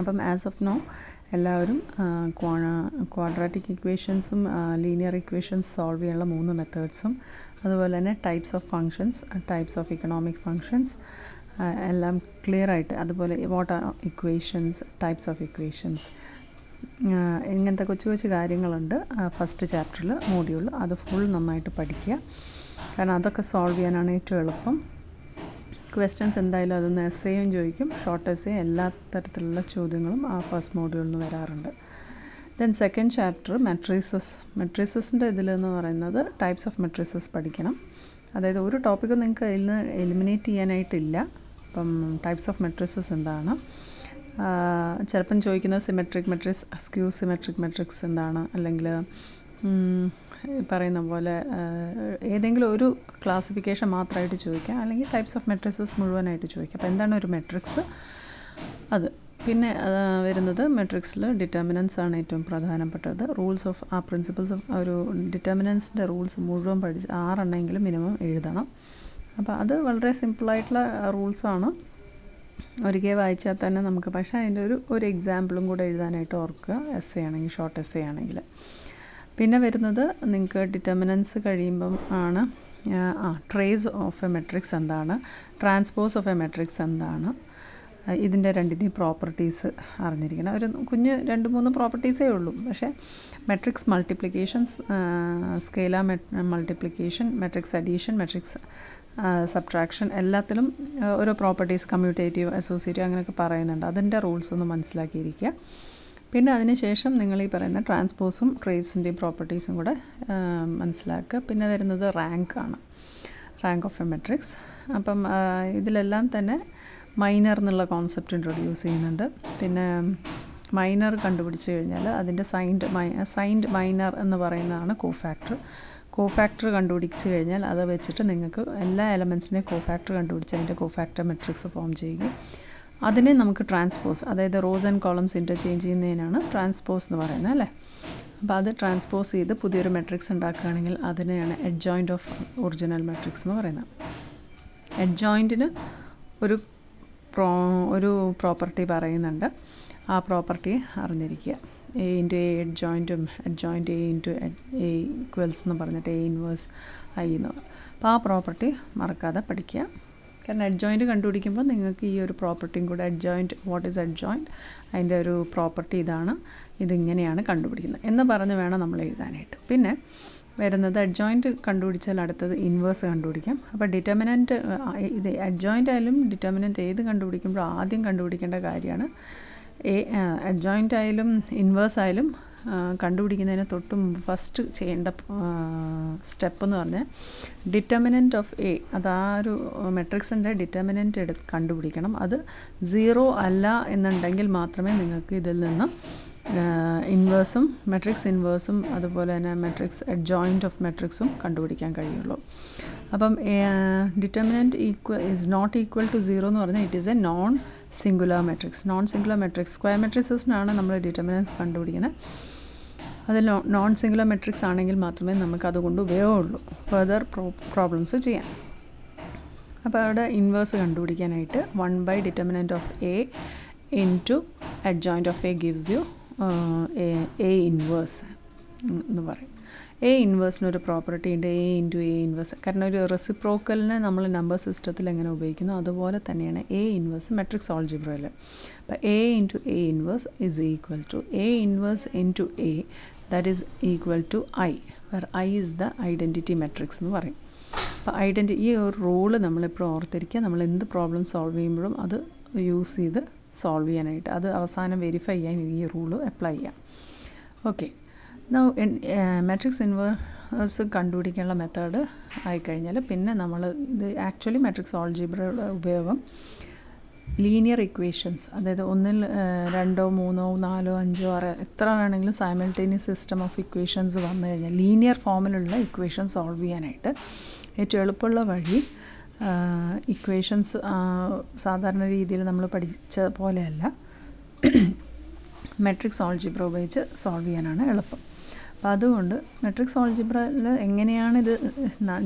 അപ്പം as of now എല്ലാവരും quadratic ഇക്വേഷൻസും ലീനിയർ ഇക്വേഷൻസ് സോൾവ് ചെയ്യാനുള്ള മൂന്ന് മെത്തേഡ്സും അതുപോലെ തന്നെ types of functions types of economic functions എല്ലാം ക്ലിയർ ആയിട്ട് അതുപോലെ what are equations types of equations ഇങ്ങനത്തെ കൊച്ചു കൊച്ചു കാര്യങ്ങളുണ്ട് ഫസ്റ്റ് ചാപ്റ്ററിൽ മോഡ്യൂൾ അത് ഫുൾ നന്നായിട്ട് പഠിക്കുക. കാരണം അതൊക്കെ സോൾവ് ചെയ്യാനാണ് ഏറ്റവും എളുപ്പം. ക്വസ്റ്റ്യൻസ് എന്തായാലും അതൊന്ന് എസ്സേയും ചോദിക്കും. ഷോർട്ട് എസ്സേ എല്ലാ തരത്തിലുള്ള ചോദ്യങ്ങളും ആ ഫസ്റ്റ് മോഡ്യൂളിൽ നിന്ന് വരാറുണ്ട്. ദെൻ സെക്കൻഡ് ചാപ്റ്റർ മെട്രീസസ് മെട്രീസസിന്റെ ഇതിലെന്ന് പറയുന്നത് ടൈപ്സ് ഓഫ് മെട്രീസസ് പഠിക്കണം. അതായത് ഒരു ടോപ്പിക്കും നിങ്ങൾക്ക് അതിൽ നിന്ന് എലിമിനേറ്റ് ചെയ്യാനായിട്ടില്ല. അപ്പം ടൈപ്സ് ഓഫ് മെട്രീസസ് എന്താണ്? ചിലപ്പം ചോദിക്കുന്നത് symmetric matrix a skew symmetric matrix എന്താണ്? അല്ലെങ്കിൽ പറയുന്ന പോലെ ഏതെങ്കിലും ഒരു ക്ലാസിഫിക്കേഷൻ മാത്രമായിട്ട് ചോദിക്കാം. അല്ലെങ്കിൽ ടൈപ്സ് ഓഫ് മെട്രിക്സസ് മുഴുവനായിട്ട് ചോദിക്കാം. അപ്പോൾ എന്താണ് ഒരു മെട്രിക്സ് അത്. പിന്നെ വരുന്നത് മെട്രിക്സിൽ ഡിറ്റർമിനൻസ് ആണ് ഏറ്റവും പ്രധാനപ്പെട്ടത്. റൂൾസ് ഓഫ് ആ പ്രിൻസിപ്പിൾസ് ഓഫ് ഒരു ഡിറ്റർമിനൻസിന്റെ റൂൾസ് മുഴുവൻ പഠിച്ച് ആറെണ്ണമെങ്കിലും മിനിമം എഴുതണം. അപ്പോൾ അത് വളരെ സിമ്പിളായിട്ടുള്ള റൂൾസാണ് ഒരിക്കൽ വായിച്ചാൽ തന്നെ നമുക്ക് പക്ഷേ അതിന്റെ ഒരു ഒരു എക്സാമ്പിളും കൂടെ എഴുതാനായിട്ട് ഓർക്കുക. എസ് ആണെങ്കിൽ ഷോർട്ട് എസ് ആണെങ്കിൽ. പിന്നെ വരുന്നത് നിങ്ങൾക്ക് ഡിറ്റർമിനൻസ് കഴിയുമ്പം ആണ് ആ ട്രേസ് ഓഫ് എ മെട്രിക്സ് എന്താണ് ട്രാൻസ്പോസ് ഓഫ് എ മെട്രിക്സ് എന്താണ് ഇതിന്റെ രണ്ടിന്റെയും പ്രോപ്പർട്ടീസ് അറിഞ്ഞിരിക്കണം. ഒരു കുഞ്ഞ് രണ്ട് മൂന്ന് പ്രോപ്പർട്ടീസേ ഉള്ളൂ. പക്ഷേ matrix multiplications scalar multiplication matrix addition matrix subtraction എല്ലാത്തിലും ഓരോ പ്രോപ്പർട്ടീസ് കമ്മ്യൂട്ടേറ്റീവ് അസോസിയേറ്റീവ് അങ്ങനെയൊക്കെ പറയുന്നുണ്ട്. അതിന്റെ റൂൾസ് ഒന്ന് മനസ്സിലാക്കിയിരിക്കുക. പിന്നെ അതിനുശേഷം നിങ്ങൾ ഈ പറയുന്ന ട്രാൻസ്പോസും ട്രേസിന്റെയും പ്രോപ്പർട്ടീസും കൂടെ മനസ്സിലാക്കുക. പിന്നെ വരുന്നത് റാങ്ക് ആണ്. റാങ്ക് ഓഫ് എ മെട്രിക്സ് അപ്പം ഇതിലെല്ലാം തന്നെ മൈനർ എന്നുള്ള കോൺസെപ്റ്റ് ഇൻട്രൊഡ്യൂസ് ചെയ്യുന്നുണ്ട്. പിന്നെ മൈനർ കണ്ടുപിടിച്ച് കഴിഞ്ഞാൽ അതിന്റെ സൈൻഡ് മൈ സൈൻഡ് മൈനർ എന്ന് പറയുന്നതാണ് കോഫാക്ടർ കോഫാക്ടർ കണ്ടുപിടിച്ച് കഴിഞ്ഞാൽ അത് വെച്ചിട്ട് നിങ്ങൾക്ക് എല്ലാ എലമെൻസിനെയും കോഫാക്ടർ കണ്ടുപിടിച്ച് അതിന്റെ കോഫാക്ടർ മെട്രിക്സ് ഫോം ചെയ്യുകയും അതിനെ നമുക്ക് ട്രാൻസ്പോസ് അതായത് റോസ് ആൻഡ് കോളംസ് ഇന്റർചേഞ്ച് ചെയ്യുന്നതിനാണ് ട്രാൻസ്പോസ് എന്ന് പറയുന്നത് അല്ലേ? അപ്പോൾ അത് ട്രാൻസ്പോസ് ചെയ്ത് പുതിയൊരു മെട്രിക്സ് ഉണ്ടാക്കുകയാണെങ്കിൽ അതിനെയാണ് എഡ്ജോയിന്റ് ഓഫ് ഒറിജിനൽ മെട്രിക്സ് എന്ന് പറയുന്നത്. എഡ്ജോയിന്റിന് ഒരു പ്രോ ഒരു പ്രോപ്പർട്ടി പറയുന്നുണ്ട്. ആ പ്രോപ്പർട്ടി അറിഞ്ഞിരിക്കുക. എ ഇന്റു എ എഡ് ജോയിന്റും adjoint A into A equals എന്ന് പറഞ്ഞിട്ട് എ ഇൻവേഴ്സ് ഐ എന്ന്. അപ്പോൾ ആ പ്രോപ്പർട്ടി മറക്കാതെ പഠിക്കുക. കാരണം അഡ്ജോയിന്റ് കണ്ടുപിടിക്കുമ്പോൾ നിങ്ങൾക്ക് ഈ ഒരു പ്രോപ്പർട്ടിയും കൂടെ അഡ്ജോയിന്റ് വാട്ട് ഈസ് അഡ്ജോയിന്റ് അതിന്റെ ഒരു പ്രോപ്പർട്ടി ഇതാണ്. ഇതിങ്ങനെയാണ് കണ്ടുപിടിക്കുന്നത്. എന്ന് പറഞ്ഞ് വേണം നമ്മൾ എഴുതാനായിട്ട്. പിന്നെ വരുന്നത് അഡ്ജോയിന്റ് കണ്ടുപിടിച്ചാൽ അടുത്തത് ഇൻവേഴ്സ് കണ്ടുപിടിക്കാം. അപ്പോൾ ഡിറ്റർമിനന്റ് ഇത് അഡ്ജോയിന്റ് ആയാലും ഡിറ്റർമിനന്റ് ഏത് കണ്ടുപിടിക്കുമ്പോൾ ആദ്യം കണ്ടുപിടിക്കേണ്ട കാര്യമാണ്. എ അഡ്ജോയിന്റ് ആയാലും ഇൻവേഴ്സ് ആയാലും കണ്ടുപിടിക്കുന്നതിന് തൊട്ട് ഫസ്റ്റ് ചെയ്യേണ്ട സ്റ്റെപ്പ് എന്ന് പറഞ്ഞാൽ ഡിറ്റർമിനന്റ് ഓഫ് എ അത് ആ ഒരു മെട്രിക്സിന്റെ ഡിറ്റർമിനന്റ് എടു കണ്ടുപിടിക്കണം. അത് സീറോ അല്ല എന്നുണ്ടെങ്കിൽ മാത്രമേ നിങ്ങൾക്ക് ഇതിൽ നിന്ന് ഇൻവേഴ്സും മെട്രിക്സ് ഇൻവേഴ്സും അതുപോലെ തന്നെ മെട്രിക്സ് അഡ്ജോയിന്റ് ഓഫ് മെട്രിക്സും കണ്ടുപിടിക്കാൻ കഴിയുള്ളൂ. അപ്പം determinant equal is not equal to zero എന്ന് പറഞ്ഞാൽ it is a non singular matrix non singular matrix square മെട്രിക്സസിനാണ് നമ്മൾ ഡിറ്റർമിനൻസ് കണ്ടുപിടിക്കുന്നത്. അതിൽ നോൺ സിംഗുലർ മെട്രിക്സ് ആണെങ്കിൽ മാത്രമേ നമുക്ക് അതുകൊണ്ട് ഉപയോഗമുള്ളൂ. ഫെർദർ പ്രോ പ്രോബ്ലംസ് ചെയ്യാൻ. അപ്പോൾ അവിടെ ഇൻവേഴ്സ് കണ്ടുപിടിക്കാനായിട്ട് one by determinant of A into adjoint of A gives you A inverse എന്ന് പറയും. എ ഇൻവേഴ്സിനൊരു പ്രോപ്പർട്ടി ഉണ്ട്. എ ഇന്റു എ ഇൻവേഴ്സ് കാരണം ഒരു റെസിപ്രോക്കലിനെ നമ്മൾ നമ്പർ സിസ്റ്റത്തിൽ എങ്ങനെ ഉപയോഗിക്കുന്നു? അതുപോലെ തന്നെയാണ് എ ഇൻവേഴ്സ് മെട്രിക്സ് ഓൾജിബ്രയിൽ അപ്പോൾ A into A inverse is equal to A inverse into A that is equal to I where I is the identity matrix എന്ന് പറയും. അപ്പോൾ ഐഡന്റി ഈ ഒരു റൂൾ നമ്മളെപ്പോഴും ഓർത്തിരിക്കുക. നമ്മൾ എന്ത് പ്രോബ്ലം സോൾവ് ചെയ്യുമ്പോഴും അത് യൂസ് ചെയ്ത് സോൾവ് ചെയ്യാനായിട്ട്. അത് അവസാനം വെരിഫൈ ചെയ്യാൻ ഈ റൂൾ അപ്ലൈ ചെയ്യാം. ഓക്കെ മാട്രിക്സ് ഇൻവേഴ്സ് കണ്ടുപിടിക്കാനുള്ള മെത്തേഡ് ആയിക്കഴിഞ്ഞാൽ പിന്നെ നമ്മൾ ഇത് ആക്ച്വലി മാട്രിക്സ് ഓൾജിബ്രയുടെ ഉപയോഗം ലീനിയർ ഇക്വേഷൻസ് അതായത് ഒന്നിൽ രണ്ടോ മൂന്നോ നാലോ അഞ്ചോ ആറോ എത്ര വേണമെങ്കിലും സൈമൾട്ടേനിയസ് സിസ്റ്റം ഓഫ് ഇക്വേഷൻസ് വന്നു കഴിഞ്ഞാൽ ലീനിയർ ഫോമിലുള്ള ഇക്വേഷൻ സോൾവ് ചെയ്യാനായിട്ട് ഏറ്റവും എളുപ്പമുള്ള വഴി ഇക്വേഷൻസ് സാധാരണ രീതിയിൽ നമ്മൾ പഠിച്ച പോലെയല്ല മെട്രിക്സ് ഓൾജിബ്ര ഉപയോഗിച്ച് സോൾവ് ചെയ്യാനാണ് എളുപ്പം. അപ്പോൾ അതുകൊണ്ട് മെട്രിക്സ് ഓൾജിബ്രയിൽ എങ്ങനെയാണ് ഇത്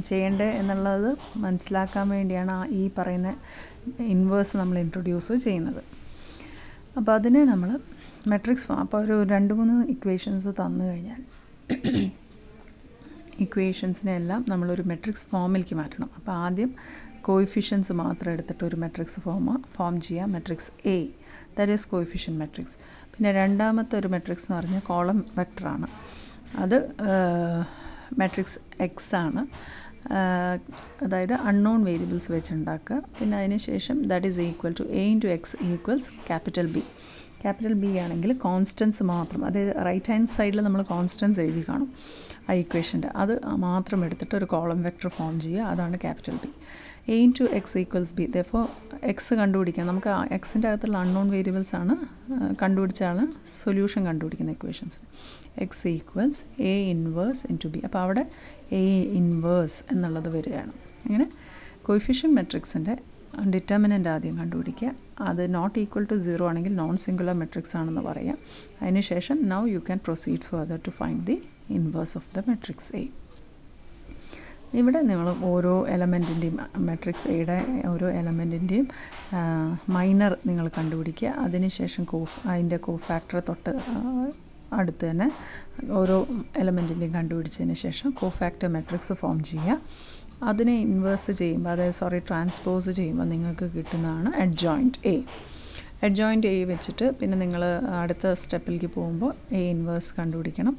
ചെയ്യേണ്ടത് എന്നുള്ളത് മനസ്സിലാക്കാൻ വേണ്ടിയാണ് ഈ പറയുന്ന ഇൻവേഴ്സ് നമ്മൾ ഇൻട്രൊഡ്യൂസ് ചെയ്യുന്നത്. അപ്പോൾ അതിനെ നമ്മൾ മെട്രിക്സ് അപ്പോൾ ഒരു രണ്ട് മൂന്ന് ഇക്വേഷൻസ് തന്നു കഴിഞ്ഞാൽ ഇക്വേഷൻസിനെ എല്ലാം നമ്മളൊരു മെട്രിക്സ് ഫോമിലേക്ക് മാറ്റണം. അപ്പോൾ ആദ്യം കോയിഫിഷ്യൻസ് മാത്രം എടുത്തിട്ട് ഒരു മെട്രിക്സ് ഫോമ ഫോം ചെയ്യുക matrix A that is coefficient matrix പിന്നെ രണ്ടാമത്തെ ഒരു മെട്രിക്സ് എന്ന് പറഞ്ഞാൽ കോളം വെക്ടറാണ് അത് മെട്രിക്സ് എക്സ് ആണ്. അതായത് അൺനോൺ വേരിയബിൾസ് വെച്ചുണ്ടാക്കുക. പിന്നെ അതിന് ശേഷം that is equal to A into X equals capital B capital B ആണെങ്കിൽ കോൺസ്റ്റൻസ് മാത്രം അതായത് റൈറ്റ് ഹാൻഡ് സൈഡിൽ നമ്മൾ കോൺസ്റ്റൻസ് എഴുതി കാണും. ആ ഇക്വേഷന്റെ അത് മാത്രം എടുത്തിട്ട് ഒരു കോളം വെക്ടർ ഫോം ചെയ്യുക. അതാണ് capital B A into X equals B though X കണ്ടുപിടിക്കാം. നമുക്ക് എക്സിന്റെ അകത്തുള്ള അൺനോൺ വേരിയബിൾസ് ആണ് കണ്ടുപിടിച്ചാണ് സൊല്യൂഷൻ കണ്ടുപിടിക്കുന്ന equations X equals A inverse into B അപ്പോൾ അവിടെ എ ഇൻവേഴ്സ് എന്നുള്ളത് വരികയാണ്. അങ്ങനെ കൊയിഫിഷ്യൻ മെട്രിക്സിന്റെ ഡിറ്റർമിനന്റ് ആദ്യം കണ്ടുപിടിക്കുക. അത് നോട്ട് ഈക്വൽ ടു സീറോ ആണെങ്കിൽ നോൺ സിംഗുലർ മെട്രിക്സ് ആണെന്ന് പറയാം. അതിനുശേഷം now you can proceed further to find the inverse of the matrix A ഇവിടെ നിങ്ങൾ ഓരോ എലമെന്റിന്റെയും മെട്രിക്സ് എയുടെ ഓരോ എലമെന്റിന്റെയും മൈനർ നിങ്ങൾ കണ്ടുപിടിക്കുക. അതിനുശേഷം കോ അതിന്റെ കോ തൊട്ട് അടുത്ത് തന്നെ ഓരോ എലമെന്റിന്റെയും കണ്ടുപിടിച്ചതിന് ശേഷം കോഫാക്ടർ മെട്രിക്സ് ഫോം ചെയ്യുക. അതിനെ ഇൻവേഴ്സ് ചെയ്യുമ്പോൾ അതായത് സോറി ട്രാൻസ്പോസ് ചെയ്യുമ്പോൾ നിങ്ങൾക്ക് കിട്ടുന്നതാണ് അഡ്ജോയിന്റ് എ അഡ്ജോയിന്റ് എ വെച്ചിട്ട് പിന്നെ നിങ്ങൾ അടുത്ത സ്റ്റെപ്പിലേക്ക് പോകുമ്പോൾ എ ഇൻവേഴ്സ് കണ്ടുപിടിക്കണം.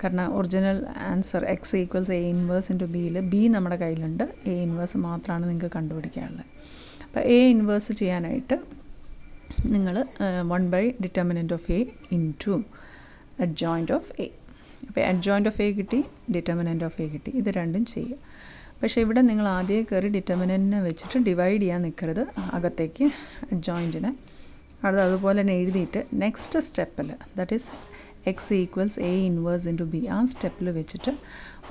കാരണം original answer X equals A inverse into ബിയിൽ ബി നമ്മുടെ കയ്യിലുണ്ട്. എ ഇൻവേഴ്സ് മാത്രമാണ് നിങ്ങൾക്ക് കണ്ടുപിടിക്കാനുള്ളത്. അപ്പോൾ എ ഇൻവേഴ്സ് ചെയ്യാനായിട്ട് നിങ്ങൾ one by determinant of A into adjoint of A അപ്പോൾ അഡ്ജോയിന്റ് ഓഫ് എ കിട്ടി ഡിറ്റർമിനന്റ് ഓഫ് എ കിട്ടി. ഇത് രണ്ടും ചെയ്യുക. പക്ഷേ ഇവിടെ നിങ്ങൾ ആദ്യം കയറി ഡിറ്റർമിനന്റിനെ വെച്ചിട്ട് ഡിവൈഡ് ചെയ്യാൻ നിൽക്കരുത് അകത്തേക്ക് അഡ്ജോയിന്റിനെ അത് അതുപോലെ തന്നെ എഴുതിയിട്ട് നെക്സ്റ്റ് സ്റ്റെപ്പിൽ that is X equals A inverse into B ആ സ്റ്റെപ്പിൽ വെച്ചിട്ട്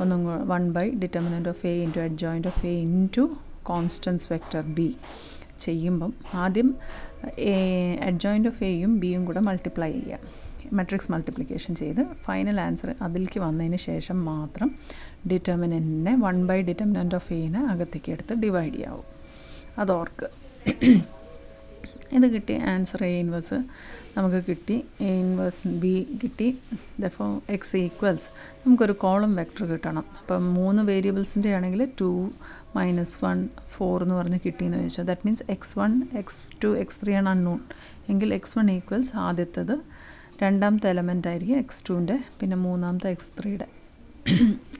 ഒന്നും one by determinant of A into adjoint of A into constants vector B ചെയ്യുമ്പം ആദ്യം എ അഡ്ജോയിന്റ് ഓഫ് എയും ബിയും കൂടെ മൾട്ടിപ്ലൈ ചെയ്യുക. മെട്രിക്സ് മൾട്ടിപ്ലിക്കേഷൻ ചെയ്ത് ഫൈനൽ ആൻസർ അതിലേക്ക് വന്നതിന് ശേഷം മാത്രം ഡിറ്റർമിനന്റിനെ വൺ ബൈ ഡിറ്റർമിനന്റ് ഓഫ് എനെ അകത്തേക്ക് എടുത്ത് ഡിവൈഡ് ചെയ്യാവും. അത് ഓർക്ക് ഇത് കിട്ടി ആൻസർ എ ഇൻവേഴ്സ് നമുക്ക് കിട്ടി എ ഇൻവേഴ്സ് ബി കിട്ടി. ദഫോ എക്സ് ഈക്വൽസ് നമുക്കൊരു കോളം വെക്റ്റർ കിട്ടണം. അപ്പം മൂന്ന് വേരിയബിൾസിന്റെ ആണെങ്കിൽ ടു മൈനസ് വൺ ഫോർ എന്ന് പറഞ്ഞ് കിട്ടിയെന്ന് വെച്ചാൽ that means X one X two X three ആണ് അൺനോൺ എങ്കിൽ എക്സ് വൺ ഈക്വൽസ് ആദ്യത്തത് രണ്ടാമത്തെ എലമെന്റ് ആയിരിക്കും എക്സ് ടുവിന്റെ പിന്നെ മൂന്നാമത്തെ എക്സ് ത്രീയുടെ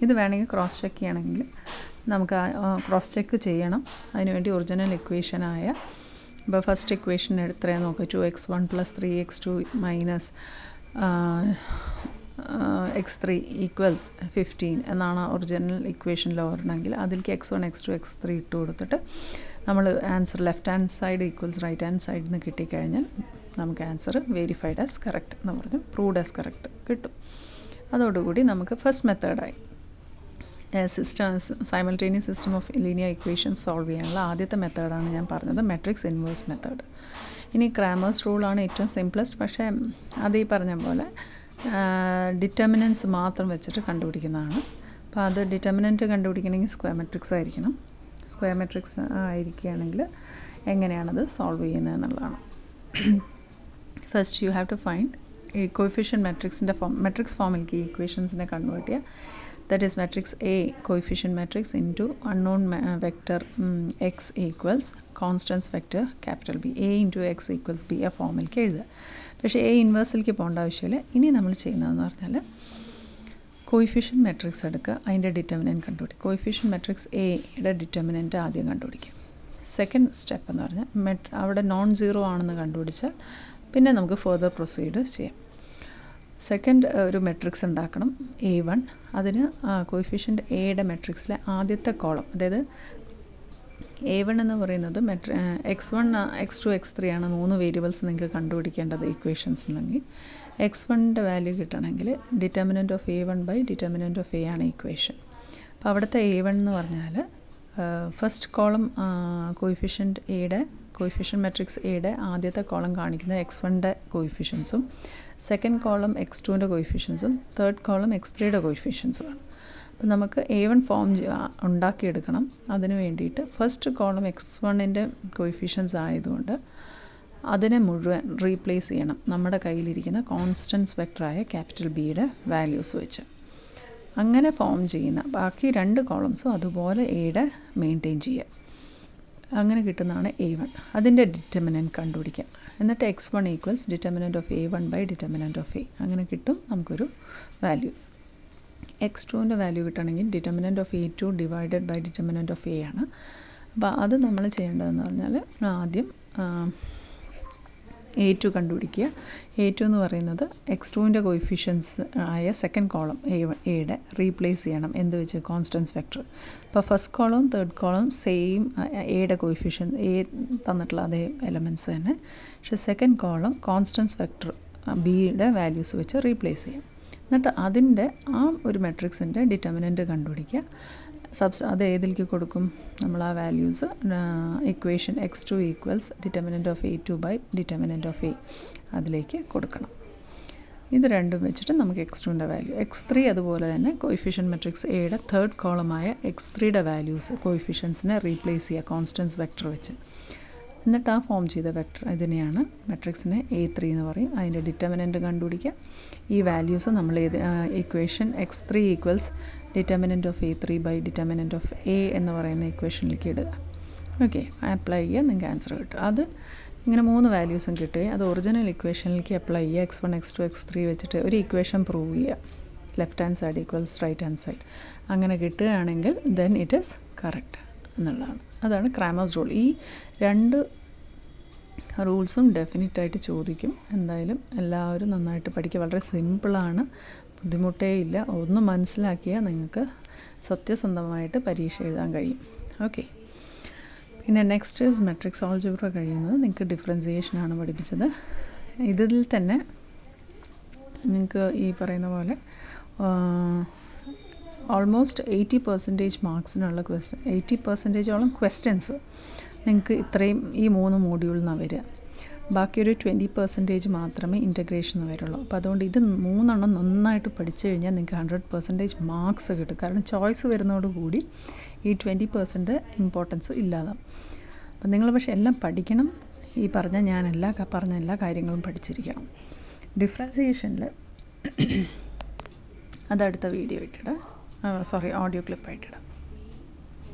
ഇത് വേണമെങ്കിൽ ക്രോസ് ചെക്ക് ചെയ്യണമെങ്കിൽ നമുക്ക് ക്രോസ് ചെക്ക് ചെയ്യണം. അതിനുവേണ്ടി ഒറിജിനൽ ഇക്വേഷനായ ഇപ്പോൾ ഫസ്റ്റ് ഇക്വേഷൻ എത്രയാണ് നോക്കുക two X one plus three X two minus X three equals fifteen എന്നാണ് ഒറിജിനൽ ഇക്വേഷനിൽ വരണമെങ്കിൽ അതിലേക്ക് X one X two X three ഇട്ട് കൊടുത്തിട്ട് നമ്മൾ answer left hand side equals right hand സൈഡിൽ നിന്ന് കിട്ടിക്കഴിഞ്ഞാൽ നമുക്ക് ആൻസർ വെരിഫൈഡ് ആസ് കറക്റ്റ് എന്ന് പറഞ്ഞു. പ്രൂവ്ഡ് ആസ് കറക്റ്റ് കിട്ടും. അതോടുകൂടി നമുക്ക് first മെത്തേഡായി system simultaneous system of linear equations solve ചെയ്യാനുള്ള ആദ്യത്തെ മെത്തേഡാണ് ഞാൻ പറഞ്ഞത് മെട്രിക്സ് ഇൻവേഴ്സ് മെത്തേഡ് ഇനി ക്രാമേഴ്സ് റൂളാണ് ഏറ്റവും സിംപ്ലസ്റ്റ് പക്ഷേ അത് പറഞ്ഞ പോലെ ഡിറ്റർമിനൻസ് മാത്രം വെച്ചിട്ട് കണ്ടുപിടിക്കുന്നതാണ്. അപ്പോൾ അത് ഡിറ്റർമിനന്റ് കണ്ടുപിടിക്കണമെങ്കിൽ സ്ക്വയർ മെട്രിക്സ് ആയിരിക്കണം. സ്ക്വയർ മെട്രിക്സ് ആയിരിക്കുകയാണെങ്കിൽ എങ്ങനെയാണത് സോൾവ് ചെയ്യുന്നത് എന്നുള്ളതാണ്. First you have to find ഈ കോയിഫിഷ്യൻ മെട്രിക്സിന്റെ ഫോം മെട്രിക്സ് ഫോമിലേക്ക് ഈ ഇക്വേഷൻസിനെ കൺവേർട്ട് ചെയ്യുക that is matrix A coefficient matrix into unknown vector X equals constants vector capital B A into X equals B ആ ഫോമിലേക്ക് എഴുതുക. പക്ഷേ എ ഇൻവേഴ്സിലേക്ക് പോകേണ്ട ആവശ്യമില്ല. ഇനി നമ്മൾ ചെയ്യുന്നതെന്ന് പറഞ്ഞാൽ കോയിഫിഷ്യൻ മെട്രിക്സ് എടുക്കുക അതിന്റെ ഡിറ്റർമിനന്റ് കണ്ടുപിടിക്കുക. കോയിഫിഷ്യൻ മെട്രിക്സ് എയുടെ ഡിറ്റർമിനന്റ് ആദ്യം കണ്ടുപിടിക്കുക. സെക്കൻഡ് സ്റ്റെപ്പ് എന്ന് പറഞ്ഞാൽ മെട്രി അവിടെ നോൺ സീറോ ആണെന്ന് കണ്ടുപിടിച്ചാൽ പിന്നെ നമുക്ക് ഫർദർ പ്രൊസീഡ് ചെയ്യാം. സെക്കൻഡ് ഒരു മെട്രിക്സ് ഉണ്ടാക്കണം എ വൺ അതിന് കോയിഫിഷ്യന്റ് എയുടെ മെട്രിക്സിലെ ആദ്യത്തെ കോളം അതായത് എ വൺ എന്ന് പറയുന്നത് മെട്രി X one X two X three ആണ് മൂന്ന് വേരിയബിൾസ് നിങ്ങൾക്ക് കണ്ടുപിടിക്കേണ്ടത് ഇക്വേഷൻസ് എന്നെങ്കിൽ എക്സ് വണ്ണിന്റെ വാല്യൂ കിട്ടണമെങ്കിൽ determinant of A one by determinant of A ആണ് ഇക്വേഷൻ അപ്പോൾ അവിടുത്തെ എ വൺ എന്ന് പറഞ്ഞാൽ ഫസ്റ്റ് കോളം കോയിഫിഷ്യന്റ് എയുടെ കോയിഫിഷ്യൻ മെട്രിക്സ് എയുടെ ആദ്യത്തെ കോളം കാണിക്കുന്നത് എക്സ് വണ്ണിന്റെ കോയിഫിഷ്യൻസും സെക്കൻഡ് കോളം എക്സ് ടുവിന്റെ കോയിഫിഷ്യൻസും തേർഡ് കോളം എക്സ് ത്രീയുടെ കോയിഫിഷ്യൻസുമാണ് അപ്പം നമുക്ക് എ വൺ ഫോം ഉണ്ടാക്കിയെടുക്കണം. അതിന് വേണ്ടിയിട്ട് ഫസ്റ്റ് കോളം എക്സ് വണ്ണിന്റെ കോയിഫിഷ്യൻസ് ആയതുകൊണ്ട് അതിനെ മുഴുവൻ റീപ്ലേസ് ചെയ്യണം. നമ്മുടെ കയ്യിലിരിക്കുന്ന കോൺസ്റ്റൻസ് വെക്ടറായ ക്യാപിറ്റൽ ബിയുടെ വാല്യൂസ് വെച്ച്. അങ്ങനെ ഫോം ചെയ്യുന്ന ബാക്കി രണ്ട് കോളംസും അതുപോലെ എയുടെ മെയിന്റെയിൻ ചെയ്യുക. അങ്ങനെ കിട്ടുന്നതാണ് എ വൺ അതിന്റെ ഡിറ്റർമിനന്റ് കണ്ടുപിടിക്കാം. എന്നിട്ട് X one equals determinant of A one by determinant of A അങ്ങനെ കിട്ടും നമുക്കൊരു വാല്യൂ എക്സ് ടുവിന്റെ വാല്യൂ കിട്ടണമെങ്കിൽ determinant of A two divided by determinant of A ആണ്. അപ്പോൾ അത് നമ്മൾ ചെയ്യേണ്ടതെന്ന് പറഞ്ഞാൽ ആദ്യം എ ടു കണ്ടുപിടിക്കുക. എ ടു എന്ന് പറയുന്നത് എക്സ് ടുവിന്റെ കോയിഫിഷ്യൻസ് ആയ സെക്കൻഡ് കോളം എ എയുടെ റീപ്ലേസ് ചെയ്യണം. എന്ത് വെച്ച്? കോൺസ്റ്റൻസ് വെക്ടർ അപ്പോൾ ഫസ്റ്റ് കോളവും തേർഡ് കോളം സെയിം എയുടെ കോയിഫിഷ്യൻ എ തന്നിട്ടുള്ള അതേ എലമെന്റ്സ് തന്നെ. പക്ഷേ സെക്കൻഡ് കോളം കോൺസ്റ്റൻസ് വെക്ടർ ബിയുടെ വാല്യൂസ് വെച്ച് റീപ്ലേസ് ചെയ്യാം. എന്നിട്ട് അതിന്റെ ആ ഒരു മെട്രിക്സിന്റെ ഡിറ്റർമിനന്റ് കണ്ടുപിടിക്കുക. സബ്സ് അത് ഏതിലേക്ക് കൊടുക്കും? നമ്മൾ ആ values equation x two equals determinant of A two by determinant of A അതിലേക്ക് കൊടുക്കണം. ഇത് രണ്ടും വെച്ചിട്ട് നമുക്ക് എക്സ് ടുവിന്റെ വാല്യൂ എക്സ് ത്രീ അതുപോലെ തന്നെ കോയിഫിഷ്യൻ മെട്രിക്സ് എയുടെ തേർഡ് കോളമായ എക്സ് ത്രീയുടെ വാല്യൂസ് കോയിഫിഷ്യൻസിനെ റീപ്ലേസ് ചെയ്യുക കോൺസ്റ്റൻസ് വെക്ടർ വെച്ച്. എന്നിട്ട് ആ ഫോം ചെയ്ത വെക്ടർ ഇതിനെയാണ് മെട്രിക്സിനെ എ ത്രീ എന്ന് പറയും. അതിന്റെ ഡിറ്റർമിനന്റ് കണ്ടുപിടിക്കുക. ഈ വാല്യൂസ് നമ്മൾ ഏത് equation x three equals determinant of A three by determinant of A എന്ന് പറയുന്ന ഇക്വേഷനിലേക്ക് ഇടുക. ഓക്കെ അപ്ലൈ ചെയ്യുക നിങ്ങൾക്ക് ആൻസർ കിട്ടും. അത് ഇങ്ങനെ മൂന്ന് വാല്യൂസും കിട്ടുകയും അത് ഒറിജിനൽ ഇക്വേഷനിലേക്ക് അപ്ലൈ ചെയ്യുക. X one x two x three വെച്ചിട്ട് ഒരു ഇക്വേഷൻ പ്രൂവ് ചെയ്യുക. Left hand side equals right hand side അങ്ങനെ കിട്ടുകയാണെങ്കിൽ ദെൻ ഇറ്റ് ഈസ് കറക്റ്റ് എന്നുള്ളതാണ്. അതാണ് ക്രാമേഴ്സ് റൂൾ ഈ രണ്ട് റൂൾസും ഡെഫിനറ്റായിട്ട് ചോദിക്കും. എന്തായാലും എല്ലാവരും നന്നായിട്ട് പഠിക്കുക. വളരെ സിമ്പിളാണ് ബുദ്ധിമുട്ടേ ഇല്ല. ഒന്ന് മനസ്സിലാക്കിയാൽ നിങ്ങൾക്ക് സത്യസന്ധമായിട്ട് പരീക്ഷ എഴുതാൻ കഴിയും. ഓക്കെ. പിന്നെ നെക്സ്റ്റ് ഇസ് മെട്രിക്സ് ഓൾജിബ്ര കഴിയുന്നത് നിങ്ങൾക്ക് ഡിഫറൻസിയേഷനാണ് പഠിപ്പിച്ചത്. ഇതിൽ തന്നെ നിങ്ങൾക്ക് ഈ പറയുന്ന പോലെ ഓൾമോസ്റ്റ് എയ്റ്റി പെർസെന്റേജ് മാർക്സിനുള്ള ക്വസ്റ്റ്യൻ എയ്റ്റി പെർസെന്റേജോളം ക്വസ്റ്റ്യൻസ് നിങ്ങൾക്ക് ഇത്രയും ഈ മൂന്ന് മോഡ്യൂളിൽ നിന്നാണ് വരിക. ബാക്കി ഒരു ട്വന്റി പെർസെന്റേജ് മാത്രമേ ഇന്റഗ്രേഷൻ വരുള്ളൂ. അപ്പോൾ അതുകൊണ്ട് ഇത് മൂന്നെണ്ണം നന്നായിട്ട് പഠിച്ചു കഴിഞ്ഞാൽ നിങ്ങൾക്ക് ഹൺഡ്രഡ് പെർസെന്റേജ് മാർക്സ് കിട്ടും. കാരണം ചോയ്സ് വരുന്നതോടുകൂടി ഈ ട്വന്റി പെർസെന്റ് ഇമ്പോർട്ടൻസ് ഇല്ലാതാവും. അപ്പം നിങ്ങൾ പക്ഷേ എല്ലാം പഠിക്കണം. ഈ പറഞ്ഞ ഞാൻ എല്ലാ പറഞ്ഞ എല്ലാ കാര്യങ്ങളും പഠിച്ചിരിക്കണം. ഡിഫറൻസിയേഷനിൽ അതടുത്ത വീഡിയോ ഇട്ടിടാം സോറി ഓഡിയോ ക്ലിപ്പായിട്ടിടാം